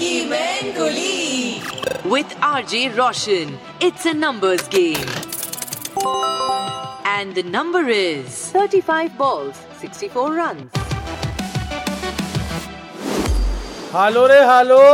Ki main. With RJ Roshan, it's a numbers game. And the number is 35 balls, 64 runs. Hello, re, hello.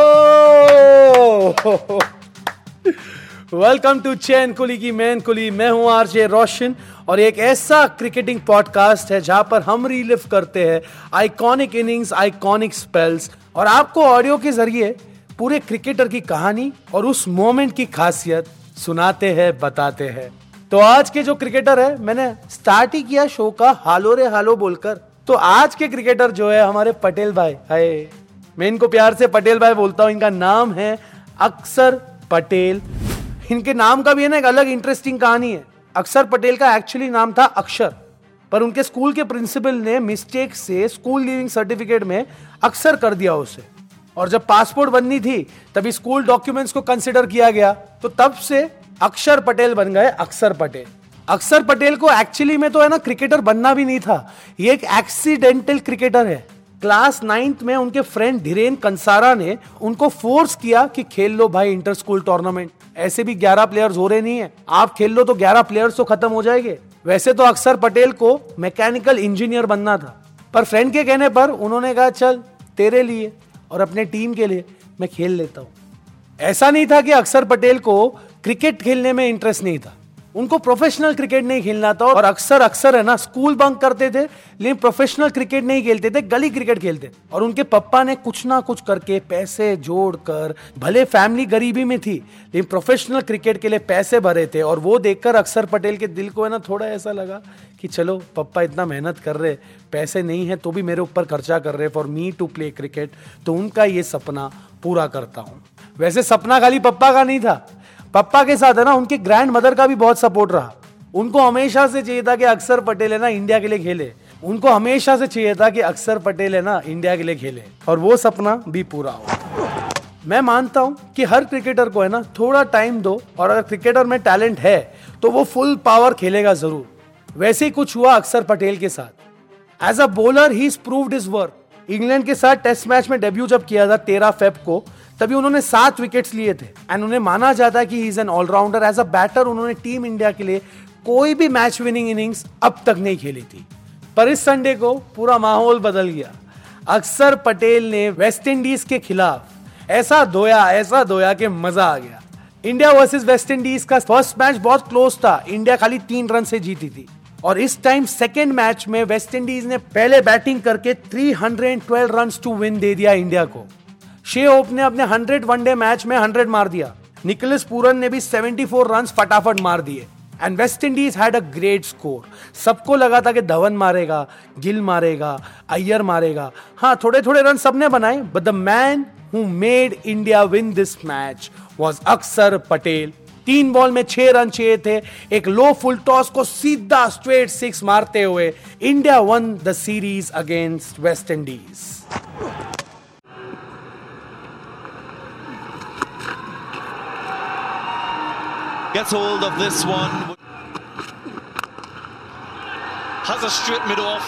Welcome to चैन कुली की man कुली मैं हूँ RJ रोशन और एक ऐसा cricketing podcast है जहाँ पर हम रिलिव करते हैं आइकॉनिक इनिंग्स आइकॉनिक स्पेल्स और आपको ऑडियो के ज़रिए पूरे क्रिकेटर की कहानी और उस मोमेंट की खासियत सुनाते हैं, बताते हैं। तो आज के जो क्रिकेटर है, मैंने स्टार्ट ही किया शो का, हालो रे हालो बोलकर। तो आज के क्रिकेटर जो है हमारे पटेल भाई, हाय। मैं इनको प्यार से पटेल भाई बोलता हूँ, इनका नाम है अक्सर पटेल। इनके नाम का भी है ना एक अलग इंटरेस्टिंग कहानी है। अक्सर पटेल का एक्चुअली नाम था अक्षर। पर उनके स्कूल के प्रिंसिपल ने मिस्टेक से स्कूल लीविंग सर्टिफिकेट में अक्सर कर दिया उसे। और जब पासपोर्ट बननी थी, तभी स्कूल डॉक्यूमेंट्स को कंसिडर किया गया। तो तब से अक्षर पटेल बन गए अक्सर पटेल। अक्सर पटेल को एक्चुअली में तो है ना क्रिकेटर बनना भी नहीं था। ये एक एक्सीडेंटल क्रिकेटर है। क्लास नाइन्थ में उनके फ्रेंड धीरेन कंसारा ने उनको फोर्स किया कि खेल लो भाई इंटर स्कूल टूर्नामेंट ऐसे भी 11 प्लेयर्स हो रहे नहीं है। आप खेल लो तो 11 प्लेयर्स तो खत्म हो जाएँगे। वैसे तो अक्सर पटेल को मैकेनिकल इंजीनियर बनना था। पर फ्रेंड के कहने पर उन्होंने कहा, चल, तेरे लिए और अपने टीम के लिए मैं खेल लेता हूँ। ऐसा नहीं था कि अक्सर पटेल को क्रिकेट खेलने में इंटरेस्ट नहीं था। उनको प्रोफेशनल क्रिकेट नहीं खेलना था और अक्सर अक्सर है ना स्कूल बंक करते थे, लेकिन प्रोफेशनल क्रिकेट नहीं खेलते थे, गली क्रिकेट खेलते और उनके पप्पा ने कुछ ना कुछ करके पैसे जोड़कर, भले फैमिली गरीबी में थी, लेकिन प्रोफेशनल क्रिकेट के लिए पैसे भरे थे। और वो देखकर अक्सर पटेल के दिल को है ना, थोड़ा ऐसा लगा कि चलो, पप्पा इतना मेहनत कर रहे, पैसे नहीं है तो भी मेरे ऊपर खर्चा कर रहे for me to play cricket तो उनका ये सपना पूरा करता हूँ। वैसे सपना खाली पप्पा का नहीं था पप्पा के साथ है ना, उनके ग्रैंड मदर का भी बहुत सपोर्ट रहा। उनको हमेशा से चाहिए था कि अक्सर पटेल है ना, इंडिया के लिए खेले। उनको हमेशा से चाहिए था कि अक्सर पटेल है ना, इंडिया के लिए खेले। और वो सपना भी पूरा हो। मैं मानता हूँ कि हर क्रिकेटर को है ना, थोड़ा टाइम दो, और अगर क्रिकेटर में टैलेंट है तो वो फुल पावर खेलेगा ज़रूर। वैसे ही कुछ हुआ अक्सर पटेल के साथ। एज अ बॉलर ही इंग्लैंड के साथ टेस्ट मैच में डेब्यू जब किया था तेरह फेब को तभी उन्होंने सात विकेट्स लिए थे। एंड उन्हें माना जाता है कि he is an all rounder as a batter उन्होंने टीम इंडिया के लिए कोई भी मैच विनिंग इनिंग्स अब तक नहीं खेली थी। पर इस संडे को पूरा माहौल बदल गया। अक्सर पटेल ने वेस्ट इंडीज के खिलाफ ऐसा धोया ऐसा धोया कि मज़ा आ गया। इंडिया वर्सेस वेस्ट इंडीज का फ़र्स्ट मैच बहुत क्लोज था। इंडिया खाली तीन रन से जीती थी। और इस टाइम सेकेंड मैच में वेस्ट इंडीज ने पहले बैटिंग करके 312 रन्स टू विन दे दिया इंडिया को। शे होप ने अपने 100 वनडे मैच में 100 मार दिया। निकोलस पूरन ने भी 74 रन फटाफट मार दिए। And West Indies had a great score सबको लगा था कि धवन मारेगा, गिल मारेगा, अय्यर मारेगा। हाँ थोड़े थोड़े रन सबने बनाए but the man who made India win this match was Axar Patel तीन बॉल में छह रन चाहिए थे। एक लो फुल टॉस को सीधा स्ट्रेट सिक्स मारते हुए India won the series against West Indies Gets hold of this one. Has a straight mid off.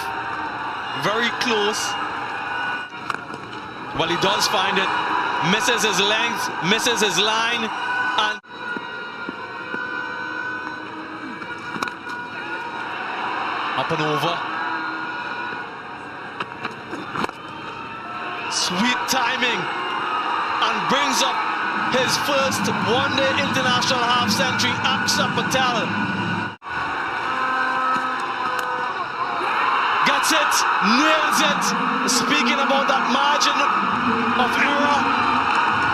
Very close. Well, he does find it. Misses his length, misses his line, and up and over. Sweet timing and brings up his first one-day international half-century, Aksa Patel. Gets it, nails it. Speaking about that margin of error,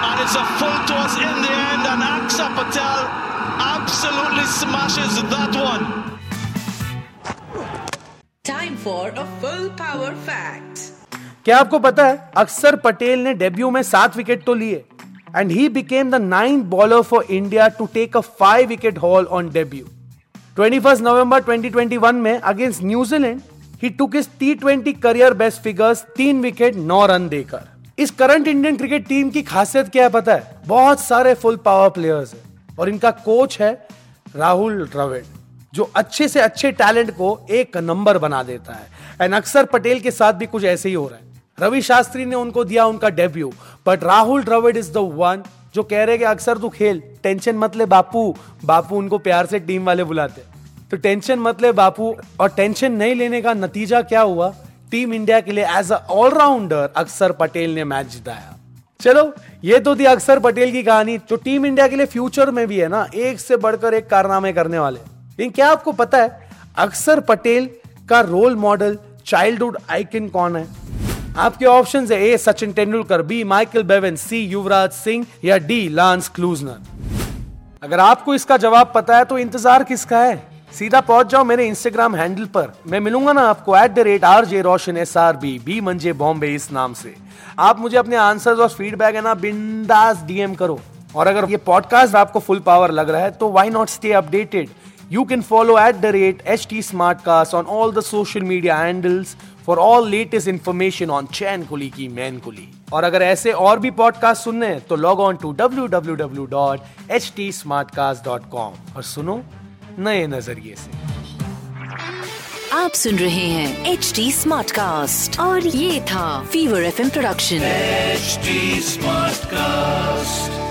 and it's a full toss in the end, and Aksa Patel absolutely smashes that one. Time for a full power fact. क्या आपको पता है अक्सर पटेल ने debut में सात wicket तो लिए and he became the ninth bowler for India to take a five wicket haul on debut 21 नवंबर 2021 में against New Zealand he took his T twenty career best figures तीन विकेट नौ रन देकर। इस करंट इंडियन क्रिकेट टीम की खासियत क्या है पता है? बहुत सारे फुल पावर प्लेयर्स हैं। और इनका कोच है राहुल द्रविड़, जो अच्छे से अच्छे टैलेंट को एक नंबर बना देता है। एंड अक्सर पटेल के साथ भी कुछ ऐसे ही हो रहा है। रवि शास्त्री ने उनको दिया उनका debut but Rahul Dravid is the one जो कह रहे कि अक्सर तू खेल, टेंशन मत ले बापू बापू उनको प्यार से टीम वाले बुलाते तो टेंशन मत ले बापू, और टेंशन नहीं लेने का नतीजा क्या हुआ? टीम इंडिया के लिए एज अ ऑलराउंडर अक्सर पटेल ने मैच जिताया। चलो, ये तो थी अक्सर पटेल की कहानी, जो टीम इंडिया के लिए फ्यूचर में भी है ना, एक से बढ़कर एक कारनामे करने वाले। लेकिन क्या आपको पता है, अक्सर पटेल का रोल मॉडल चाइल्डहुड आइकन कौन है? आपके ऑप्शन है A Sachin Tendulkar B Michael Bevan C Yuvraj Singh या डी लांस क्लूजनर। अगर आपको इसका जवाब पता है तो इंतज़ार किसका है? सीधा पहुँच जाओ मेरे इंस्टाग्राम हैंडल पर। मैं मिलूँगा ना आपको at the rate R J Roshan S R B B मंजे बॉम्बे इस नाम से। आप मुझे अपने आंसर्स और फीडबैक है ना बिंदास डीएम करो। और अगर ये पॉडकास्ट आपको फुल पावर लग रहा है तो why not stay updated You can follow at the rate HT Smartcast on all the social media handles for all latest information on Chain Kuli ki Main Kuli. और अगर ऐसे और भी पॉडकास्ट सुनने हैं तो log on to W W W dot H T smart cast dot com और सुनो नए नज़रिए से आप सुन रहे हैं एच टी स्मार्ट कास्ट और ये था Fever F M production H smart cast